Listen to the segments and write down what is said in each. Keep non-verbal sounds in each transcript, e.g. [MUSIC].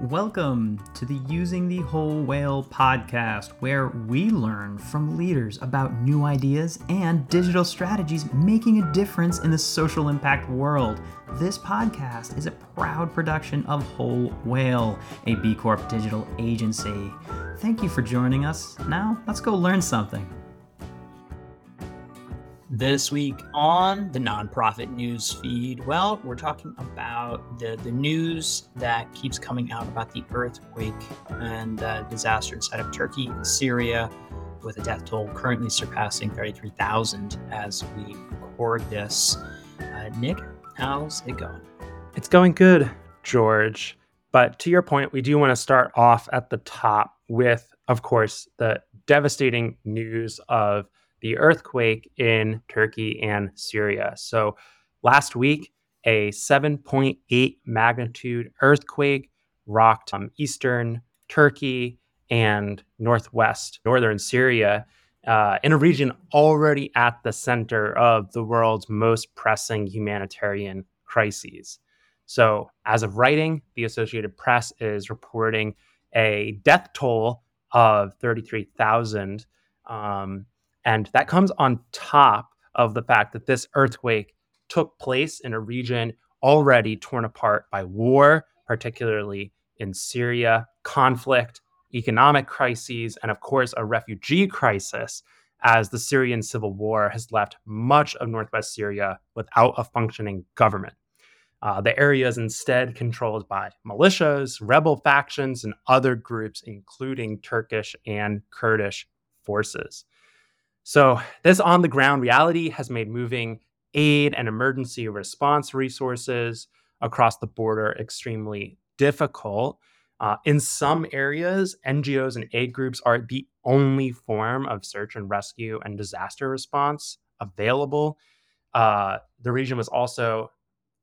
Welcome to the Using the Whole Whale podcast, where we learn from leaders about new ideas and digital strategies making a difference in the social impact world. This podcast is a proud production of Whole Whale, a B Corp digital agency. Thank you for joining us. Now, let's go learn something. This week on the nonprofit news feed, well, we're talking about the, the news that keeps coming out about the earthquake and uh, disaster inside of Turkey and Syria, with a death toll currently surpassing 33,000 as we record this. Uh, Nick, how's it going? It's going good, George. But to your point, we do want to start off at the top with, of course, the devastating news of the earthquake in Turkey and Syria. So last week, a 7.8 magnitude earthquake rocked um, eastern Turkey and northwest northern Syria uh, in a region already at the center of the world's most pressing humanitarian crises. So, as of writing, the Associated Press is reporting a death toll of 33,000. Um, and that comes on top of the fact that this earthquake took place in a region already torn apart by war, particularly in Syria, conflict, economic crises, and of course, a refugee crisis, as the Syrian civil war has left much of northwest Syria without a functioning government. Uh, the area is instead controlled by militias, rebel factions, and other groups, including Turkish and Kurdish forces. So, this on the ground reality has made moving aid and emergency response resources across the border extremely difficult. Uh, in some areas, NGOs and aid groups are the only form of search and rescue and disaster response available. Uh, the region was also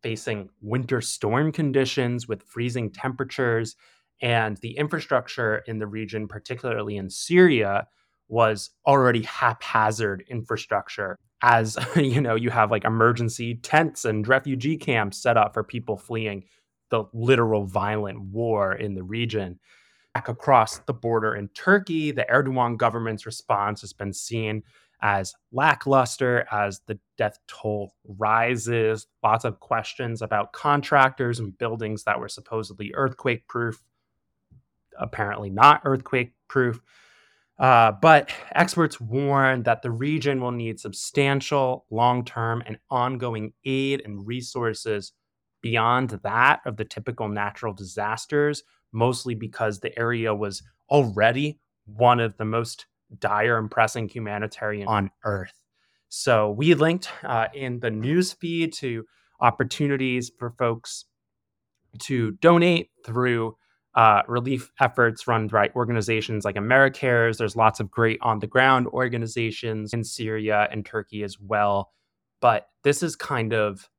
facing winter storm conditions with freezing temperatures, and the infrastructure in the region, particularly in Syria, was already haphazard infrastructure as [LAUGHS] you know you have like emergency tents and refugee camps set up for people fleeing the literal violent war in the region. Back across the border in Turkey the Erdogan government's response has been seen as lackluster as the death toll rises. Lots of questions about contractors and buildings that were supposedly earthquake proof apparently not earthquake proof uh, but experts warn that the region will need substantial, long term, and ongoing aid and resources beyond that of the typical natural disasters, mostly because the area was already one of the most dire and pressing humanitarian on Earth. So we linked uh, in the news feed to opportunities for folks to donate through uh, relief efforts run by organizations like AmeriCares. There's lots of great on the ground organizations in Syria and Turkey as well. But this is kind of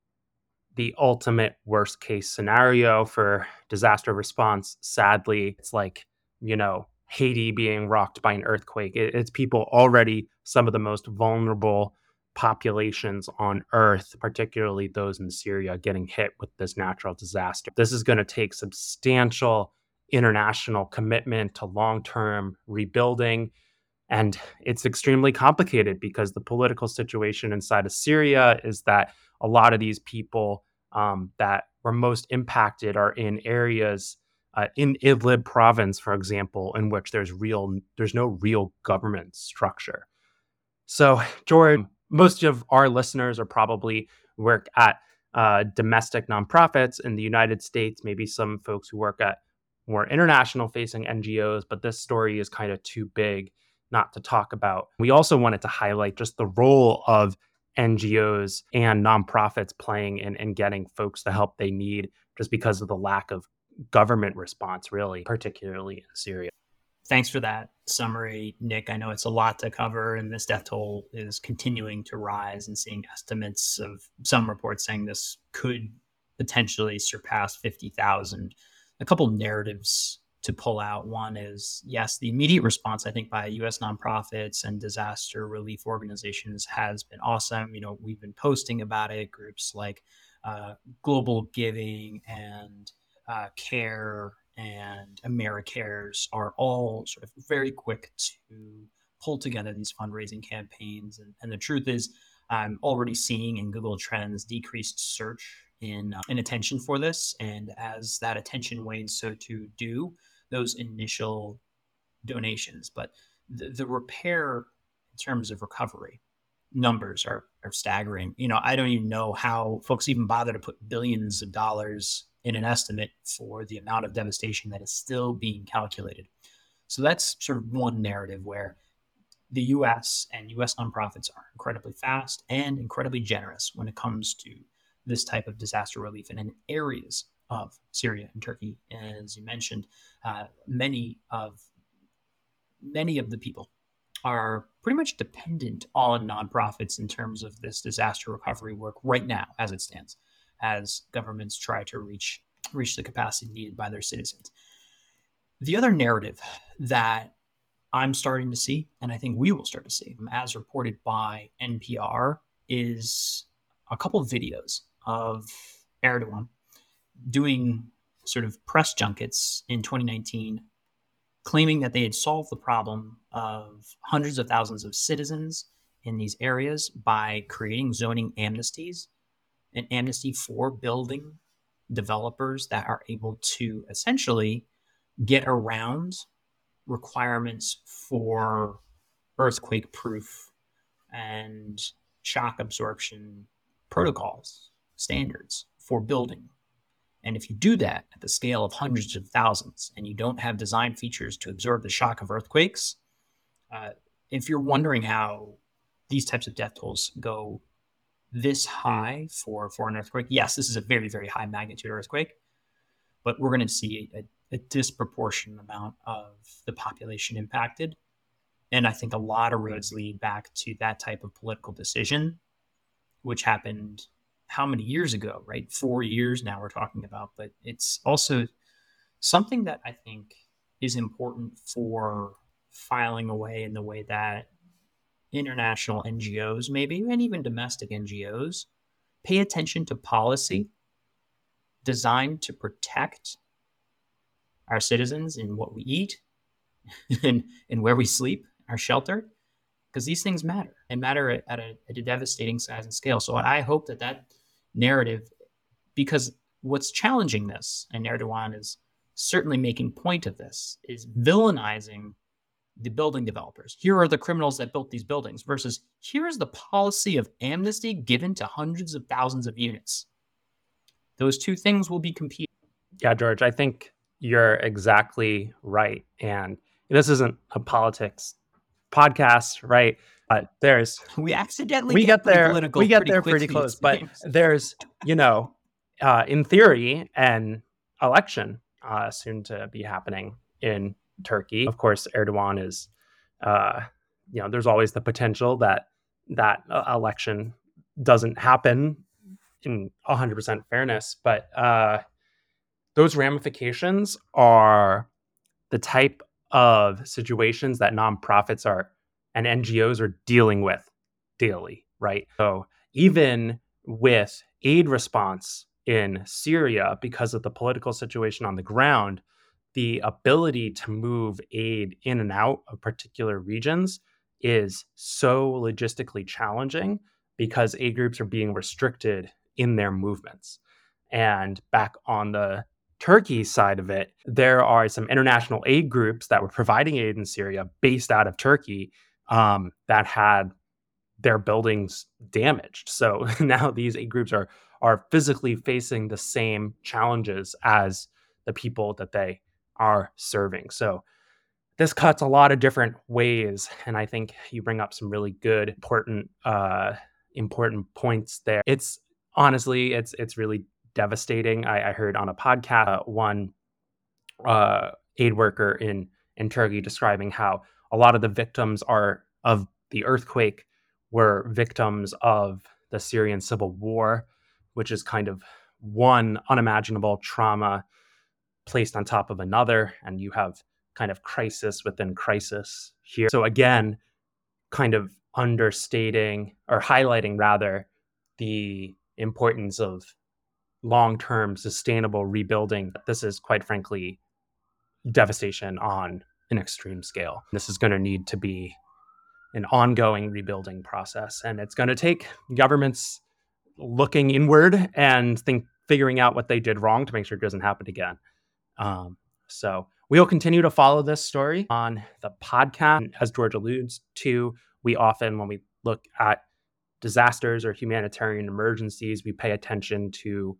the ultimate worst case scenario for disaster response. Sadly, it's like, you know, Haiti being rocked by an earthquake. it's people already some of the most vulnerable populations on earth, particularly those in Syria, getting hit with this natural disaster. This is going to take substantial international commitment to long term rebuilding. And it's extremely complicated because the political situation inside of Syria is that a lot of these people um, that were most impacted are in areas uh, in Idlib province, for example, in which there's real there's no real government structure. So, George, most of our listeners are probably work at uh, domestic nonprofits in the United States. Maybe some folks who work at more international facing NGOs, but this story is kind of too big not to talk about. We also wanted to highlight just the role of NGOs and nonprofits playing in, in getting folks the help they need just because of the lack of government response, really, particularly in Syria. Thanks for that summary, Nick. I know it's a lot to cover, and this death toll is continuing to rise and seeing estimates of some reports saying this could potentially surpass 50,000 a couple narratives to pull out. One is yes, the immediate response I think by U.S. nonprofits and disaster relief organizations has been awesome. You know, we've been posting about it. Groups like uh, Global Giving and uh, Care and Americares are all sort of very quick to pull together these fundraising campaigns. And, and the truth is, I'm already seeing in Google Trends decreased search in, uh, attention for this. And as that attention wanes, so too do those initial donations. But the, the repair in terms of recovery numbers are, are staggering. You know, I don't even know how folks even bother to put billions of dollars in an estimate for the amount of devastation that is still being calculated. So that's sort of one narrative where the US and US nonprofits are incredibly fast and incredibly generous when it comes to this type of disaster relief. And in areas of Syria and Turkey, as you mentioned, uh, many of many of the people are pretty much dependent on nonprofits in terms of this disaster recovery work right now, as it stands, as governments try to reach reach the capacity needed by their citizens. The other narrative that I'm starting to see, and I think we will start to see, as reported by NPR, is a couple of videos of Erdogan doing sort of press junkets in 2019, claiming that they had solved the problem of hundreds of thousands of citizens in these areas by creating zoning amnesties, an amnesty for building developers that are able to essentially get around requirements for earthquake proof and shock absorption protocols, standards for building. And if you do that at the scale of hundreds of thousands and you don't have design features to absorb the shock of earthquakes, uh, if you're wondering how these types of death tolls go this high for, for an earthquake, yes, this is a very, very high magnitude earthquake, but we're going to see a, a disproportionate amount of the population impacted. And I think a lot of roads lead back to that type of political decision, which happened how many years ago, right? Four years now we're talking about, but it's also something that I think is important for filing away in the way that international NGOs, maybe, and even domestic NGOs, pay attention to policy designed to protect our citizens in what we eat [LAUGHS] and, and where we sleep, our shelter, because these things matter and matter at, a, at a devastating size and scale. So I hope that that narrative, because what's challenging this, and Erdogan is certainly making point of this, is villainizing the building developers. Here are the criminals that built these buildings versus here is the policy of amnesty given to hundreds of thousands of units. Those two things will be competing. Yeah, George, I think you're exactly right. And this isn't a politics podcast, right? But there's [LAUGHS] we accidentally we get, there we get there pretty close. But [LAUGHS] there's you know, uh, in theory, an election uh, soon to be happening in Turkey. Of course, Erdogan is, uh, you know, there's always the potential that that uh, election doesn't happen in 100% fairness, but uh, those ramifications are the type of situations that nonprofits are and NGOs are dealing with daily, right? So even with aid response in Syria, because of the political situation on the ground, the ability to move aid in and out of particular regions is so logistically challenging because aid groups are being restricted in their movements. And back on the Turkey side of it, there are some international aid groups that were providing aid in Syria based out of Turkey um, that had their buildings damaged. So [LAUGHS] now these aid groups are are physically facing the same challenges as the people that they are serving. So this cuts a lot of different ways, and I think you bring up some really good, important, uh, important points there. It's honestly, it's it's really devastating. I, I heard on a podcast uh, one uh, aid worker in in Turkey describing how a lot of the victims are of the earthquake were victims of the Syrian civil war, which is kind of one unimaginable trauma placed on top of another, and you have kind of crisis within crisis here. So, again, kind of understating or highlighting rather the importance of long term sustainable rebuilding. This is quite frankly devastation on an extreme scale. This is going to need to be an ongoing rebuilding process, and it's going to take governments looking inward and think figuring out what they did wrong to make sure it doesn't happen again. Um, so we will continue to follow this story on the podcast. As George alludes to, we often, when we look at disasters or humanitarian emergencies, we pay attention to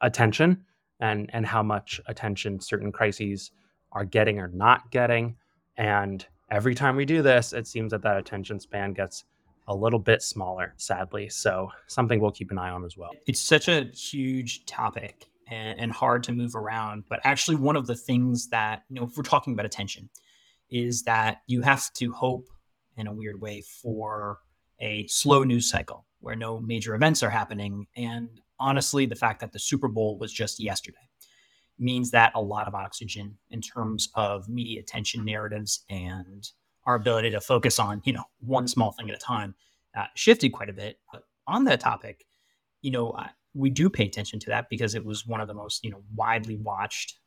attention and and how much attention certain crises are getting or not getting. And every time we do this, it seems that that attention span gets a little bit smaller, sadly. So something we'll keep an eye on as well. It's such a huge topic and, and hard to move around. But actually, one of the things that you know, if we're talking about attention, is that you have to hope in a weird way for a slow news cycle where no major events are happening. And honestly, the fact that the Super Bowl was just yesterday means that a lot of oxygen in terms of media attention narratives and our ability to focus on you know one small thing at a time uh, shifted quite a bit. But on that topic, you know, uh, we do pay attention to that because it was one of the most you know widely watched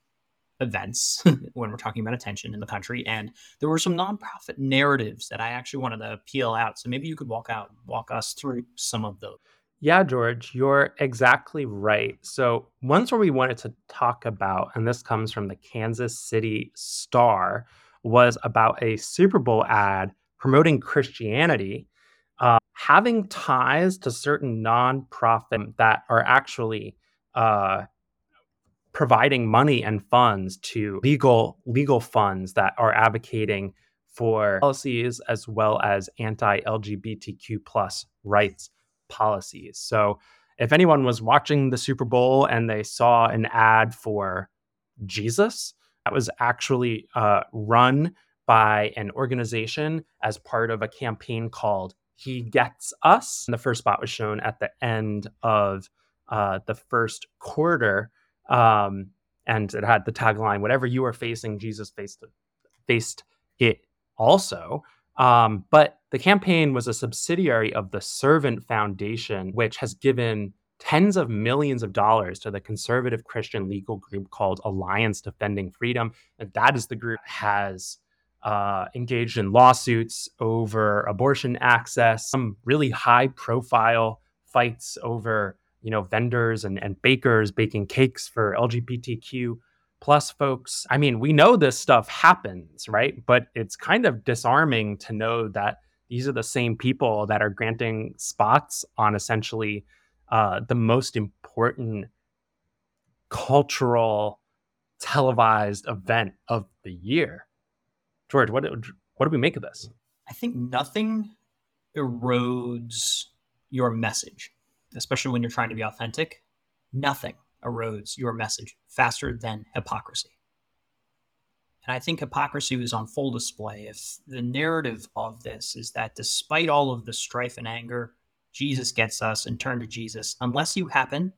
events [LAUGHS] when we're talking about attention in the country. And there were some nonprofit narratives that i actually wanted to peel out. So maybe you could walk out walk us through some of those yeah george you're exactly right. So one story we wanted to talk about and this comes from the kansas city star was about a super bowl ad promoting christianity uh, having ties to certain nonprofit that are actually uh, providing money and funds to legal legal funds that are advocating for policies as well as anti-LGBTQ plus rights policies. So if anyone was watching the Super Bowl and they saw an ad for Jesus, that was actually uh, run by an organization as part of a campaign called He Gets Us. And the first spot was shown at the end of uh, the first quarter um, and it had the tagline, "Whatever you are facing, Jesus faced it, faced it also." Um, but the campaign was a subsidiary of the Servant Foundation, which has given tens of millions of dollars to the conservative Christian legal group called Alliance Defending Freedom. And that is the group that has uh, engaged in lawsuits over abortion access, some really high profile fights over you know vendors and, and bakers baking cakes for lgbtq plus folks i mean we know this stuff happens right but it's kind of disarming to know that these are the same people that are granting spots on essentially uh, the most important cultural televised event of the year. George what, what do we make of this? I think nothing erodes your message especially when you're trying to be authentic, nothing erodes your message faster than hypocrisy. And I think hypocrisy was on full display if the narrative of this is that despite all of the strife and anger, Jesus gets us and turn to Jesus, unless you happen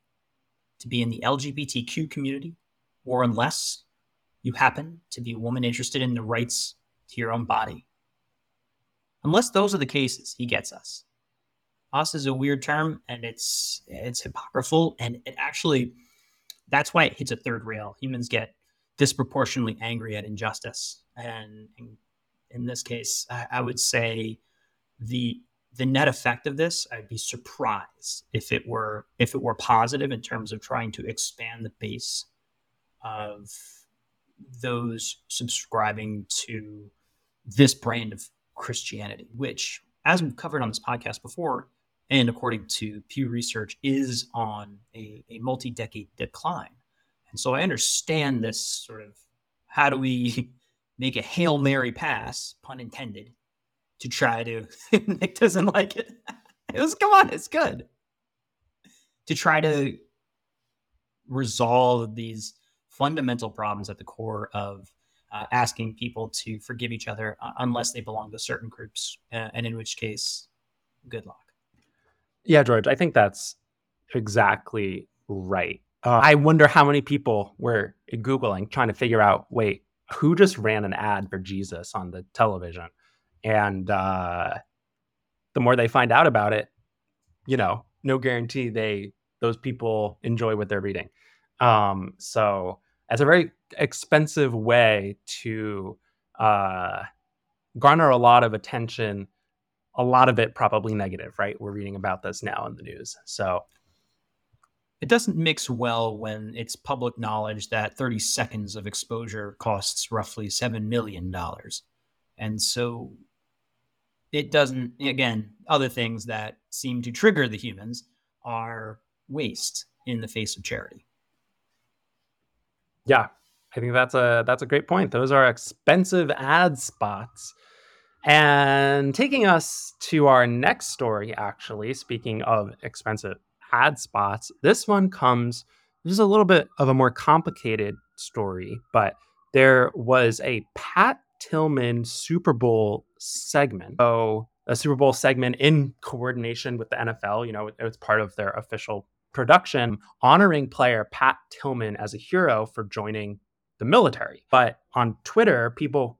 to be in the LGBTQ community, or unless you happen to be a woman interested in the rights to your own body. Unless those are the cases, he gets us us is a weird term and it's it's hypocritical and it actually that's why it hits a third rail humans get disproportionately angry at injustice and, in this case I, I, would say the the net effect of this i'd be surprised if it were if it were positive in terms of trying to expand the base of those subscribing to this brand of christianity which as we've covered on this podcast before and according to Pew Research, is on a, a multi decade decline. And so I understand this sort of how do we [LAUGHS] make a Hail Mary pass, pun intended, to try to, [LAUGHS] Nick doesn't like it. [LAUGHS] It was, come on, it's good. To try to resolve these fundamental problems at the core of uh, asking people to forgive each other uh, unless they belong to certain groups, uh, and in which case, good luck. Yeah, George, I think that's exactly right. Uh, I wonder how many people were Googling trying to figure out wait, who just ran an ad for Jesus on the television? And uh, the more they find out about it, you know, no guarantee they those people enjoy what they're reading. Um, so It's a very expensive way to uh, garner a lot of attention. A lot of it probably negative, right? We're reading about this now in the news. So it doesn't mix well when it's public knowledge that 30 seconds of exposure costs roughly $7 million. And so it doesn't, again, other things that seem to trigger the humans are waste in the face of charity. Yeah, I think that's a that's a great point. Those are expensive ad spots. And taking us to our next story, actually, speaking of expensive ad spots, this one comes, this is a little bit of a more complicated story, but there was a Pat Tillman Super Bowl segment. So, a Super Bowl segment in coordination with the NFL, you know, it was part of their official production, honoring player Pat Tillman as a hero for joining the military. But on Twitter, people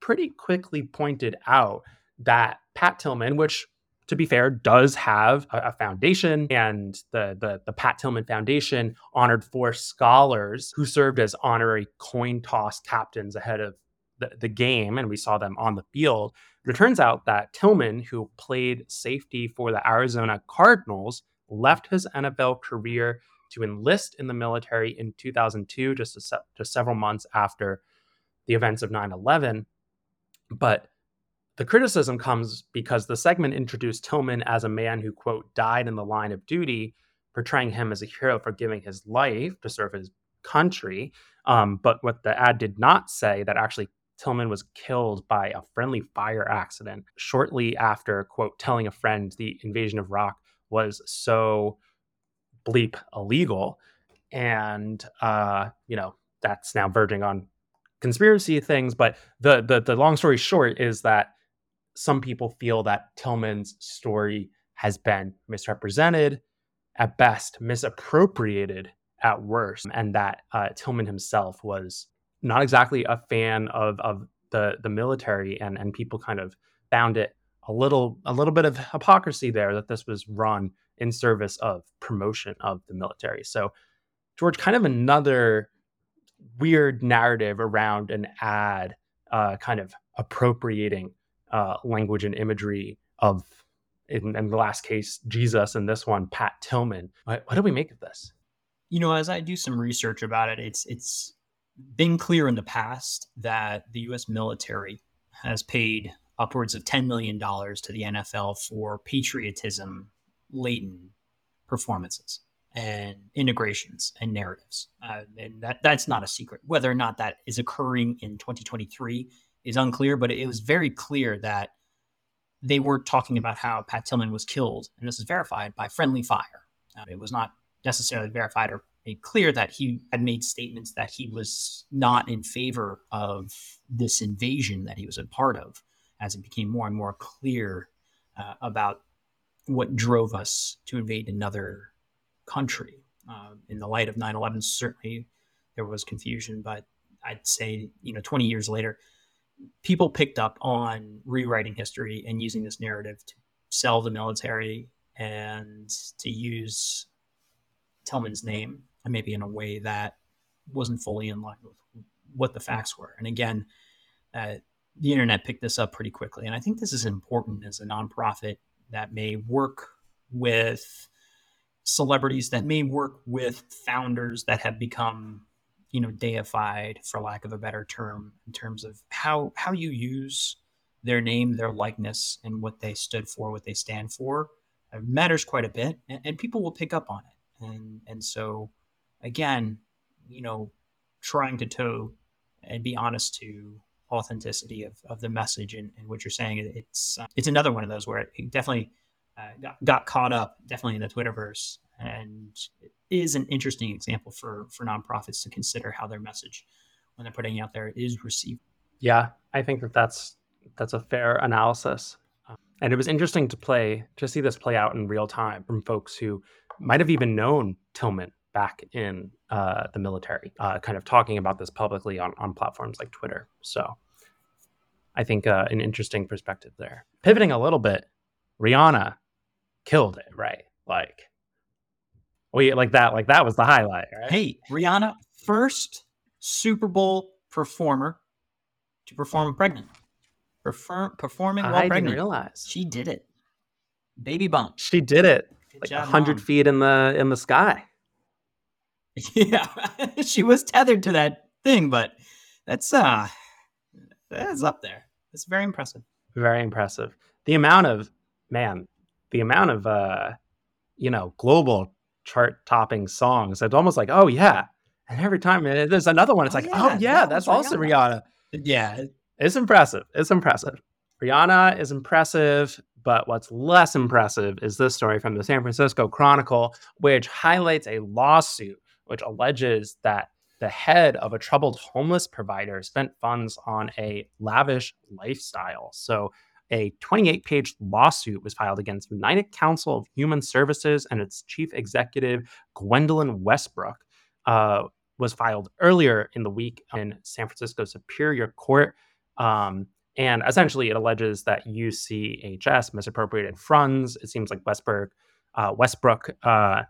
pretty quickly pointed out that Pat Tillman, which to be fair, does have a, a, foundation, and the, the the Pat Tillman Foundation honored four scholars who served as honorary coin toss captains ahead of the, the game, and we saw them on the field. But it turns out that Tillman, who played safety for the Arizona Cardinals, left his NFL career to enlist in the military in 2002, just, se- just several months after the events of 9 11. But the criticism comes because the segment introduced Tillman as a man who, quote, died in the line of duty, portraying him as a hero for giving his life to serve his country. Um, but what the ad did not say that actually Tillman was killed by a friendly fire accident shortly after, quote, telling a friend the invasion of Iraq was so bleep illegal. And, uh, you know, that's now verging on conspiracy things. But the, the, the long story short is that some people feel that Tillman's story has been misrepresented, at best, misappropriated at worst, and that uh, Tillman himself was not exactly a fan of, of the, the military, and, and people kind of found it a little a little bit of hypocrisy there that this was run in service of promotion of the military. So, George, kind of another weird narrative around an ad, uh, kind of appropriating uh, language and imagery of, in, in, the last case, Jesus, and this one, Pat Tillman. What, what do we make of this? You know, as I do some research about it, it's it's been clear in the past that the U.S. military has paid upwards of $10 million to the NFL for patriotism laden performances and integrations and narratives. Uh, and that that's not a secret. Whether or not that is occurring in 2023 is unclear, but it was very clear that they were talking about how Pat Tillman was killed, and this is verified by friendly fire. Uh, it was not necessarily verified or made clear that he had made statements that he was not in favor of this invasion that he was a part of as it became more and more clear uh, about what drove us to invade another country. Uh, in the light of 9 11, certainly there was confusion, but I'd say, you know, 20 years later, people picked up on rewriting history and using this narrative to sell the military and to use Tillman's name, and maybe in a way that wasn't fully in line with what the facts were. And again, uh, the internet picked this up pretty quickly. And I think this is important as a nonprofit that may work with celebrities, that may work with founders that have become, you know, deified, for lack of a better term, in terms of how how you use their name, their likeness, and what they stood for, what they stand for. It matters quite a bit, and, and people will pick up on it. And and so, again, you know, trying to toe and be honest to authenticity of, of the message and, and what you're saying. It's uh, it's another one of those where it definitely uh, got, got caught up, definitely in the Twitterverse, and it is an interesting example for for nonprofits to consider how their message when they're putting out there is received. Yeah, I think that that's that's a fair analysis. Um, and it was interesting to play to see this play out in real time from folks who might have even known Tillman back in uh, the military, uh, kind of talking about this publicly on, on platforms like Twitter. So I think uh, an interesting perspective there. Pivoting a little bit, Rihanna killed it, right? Like, we like that, like that was the highlight, right? Hey, Rihanna, first Super Bowl performer to perform pregnant. Perform, performing while I pregnant. didn't realize She did it. Baby bump. she did it Good like job, hundred Mom. feet in the in the sky. [LAUGHS] Yeah, [LAUGHS] she was tethered to that thing, but that's uh, that's up there. It's very impressive. Very impressive. The amount of man, the amount of uh, you know, global chart topping songs. It's almost like, oh yeah. And every time uh, there's another one, it's Oh, like, yeah, oh yeah, that that's also Rihanna. Rihanna. Yeah, It's impressive. It's impressive. Rihanna is impressive, but what's less impressive is this story from the San Francisco Chronicle, which highlights a lawsuit which alleges that the head of a troubled homeless provider spent funds on a lavish lifestyle. So, a 28 page lawsuit was filed against United Council of Human Services and its chief executive, Gwendolyn Westbrook. Uh, was filed earlier in the week in San Francisco Superior Court. Um, and essentially, it alleges that UCHS misappropriated funds. It seems like Westbrook, uh, Westbrook uh,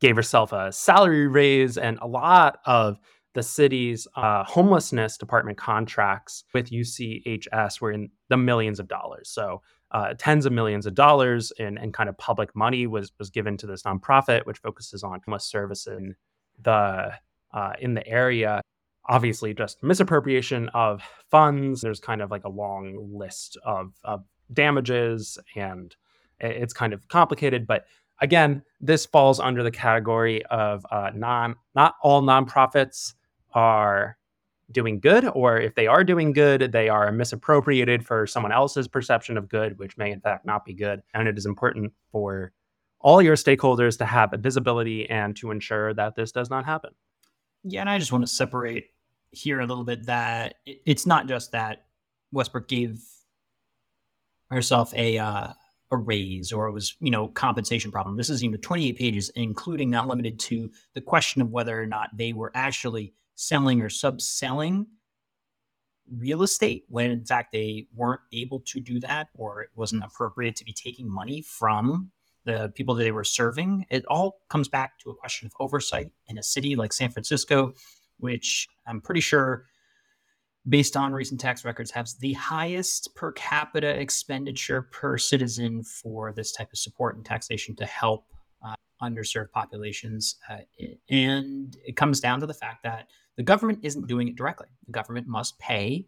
gave herself a salary raise, and a lot of the city's uh, homelessness department contracts with UCHS were in the millions of dollars. So, uh, tens of millions of dollars in, in kind of public money was was given to this nonprofit, which focuses on homeless services in the uh, in the area obviously just misappropriation of funds. There's kind of like a long list of, of damages and it's kind of complicated. But again, this falls under the category of uh, non, not all nonprofits are doing good, or if they are doing good, they are misappropriated for someone else's perception of good, which may in fact not be good. And it is important for all your stakeholders to have a visibility and to ensure that this does not happen. Yeah, and I just want to separate here a little bit that it's not just that Westbrook gave herself a uh, a raise or it was you know compensation problem. This is you know 28 pages, including not limited to the question of whether or not they were actually selling or subselling real estate when in fact they weren't able to do that or it wasn't appropriate to be taking money from the people that they were serving. It all comes back to a question of oversight in a city like San Francisco, which I'm pretty sure, based on recent tax records, has the highest per capita expenditure per citizen for this type of support and taxation to help uh, underserved populations. Uh, and it comes down to the fact that the government isn't doing it directly. The government must pay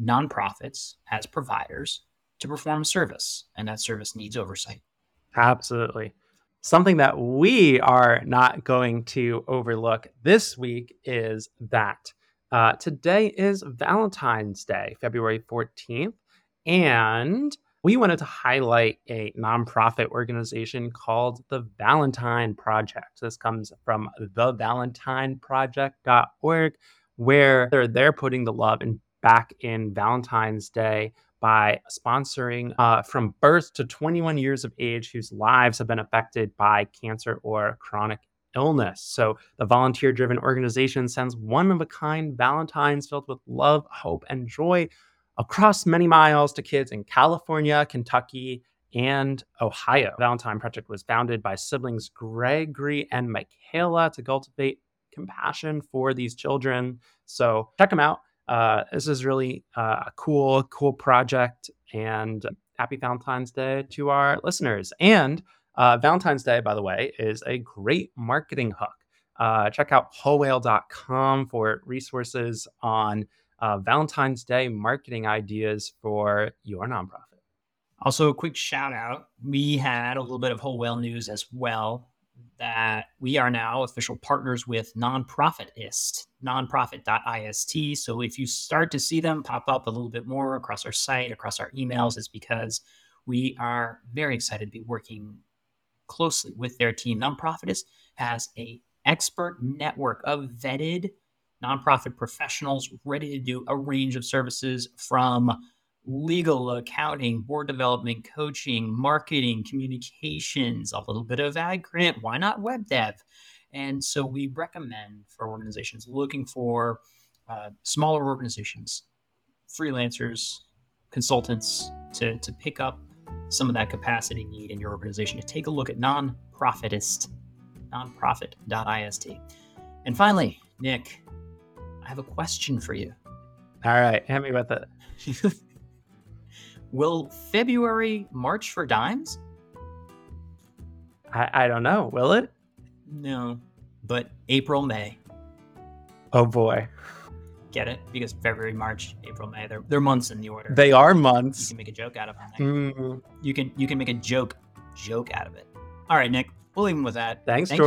nonprofits as providers to perform a service, and that service needs oversight. Absolutely. Something that we are not going to overlook this week is that uh, today is Valentine's Day, February 14th. And we wanted to highlight a nonprofit organization called the Valentine Project. This comes from thevalentineproject.org, where they're, they're putting the love in, back in Valentine's Day by sponsoring uh, from birth to 21 years of age whose lives have been affected by cancer or chronic illness. So the volunteer driven organization sends one of a kind Valentines filled with love, hope, and joy across many miles to kids in California, Kentucky, and Ohio. Valentine Project was founded by siblings Gregory and Michaela to cultivate compassion for these children. So check them out. Uh, this is really uh, a cool, cool project. And happy Valentine's Day to our listeners. And uh, Valentine's Day, by the way, is a great marketing hook. Uh, check out wholewhale.com for resources on uh, Valentine's Day marketing ideas for your nonprofit. Also, a quick shout out. We had a little bit of whole whale news as well that we are now official partners with Nonprofitist, nonprofit.ist. So if you start to see them pop up a little bit more across our site, across our emails, it's because we are very excited to be working closely with their team. Nonprofitist has a expert network of vetted nonprofit professionals ready to do a range of services from legal, accounting, board development, coaching, marketing, communications, a little bit of ad grant. Why not web dev? And so we recommend for organizations looking for uh, smaller organizations, freelancers, consultants to, to pick up some of that capacity need in your organization to take a look at nonprofitist, nonprofit.ist. And finally, Nick, I have a question for you. All right, hit me with it. [LAUGHS] Will February march for dimes? I, I don't know. Will it? No, but April, May. Oh boy. Get it? Because February, March, April, May, they're, they're months in the order. They are months. you can make a joke out of them. Mm, You can you can make a joke joke out of it. All right, Nick. We'll leave him with that. thanks, Thank you.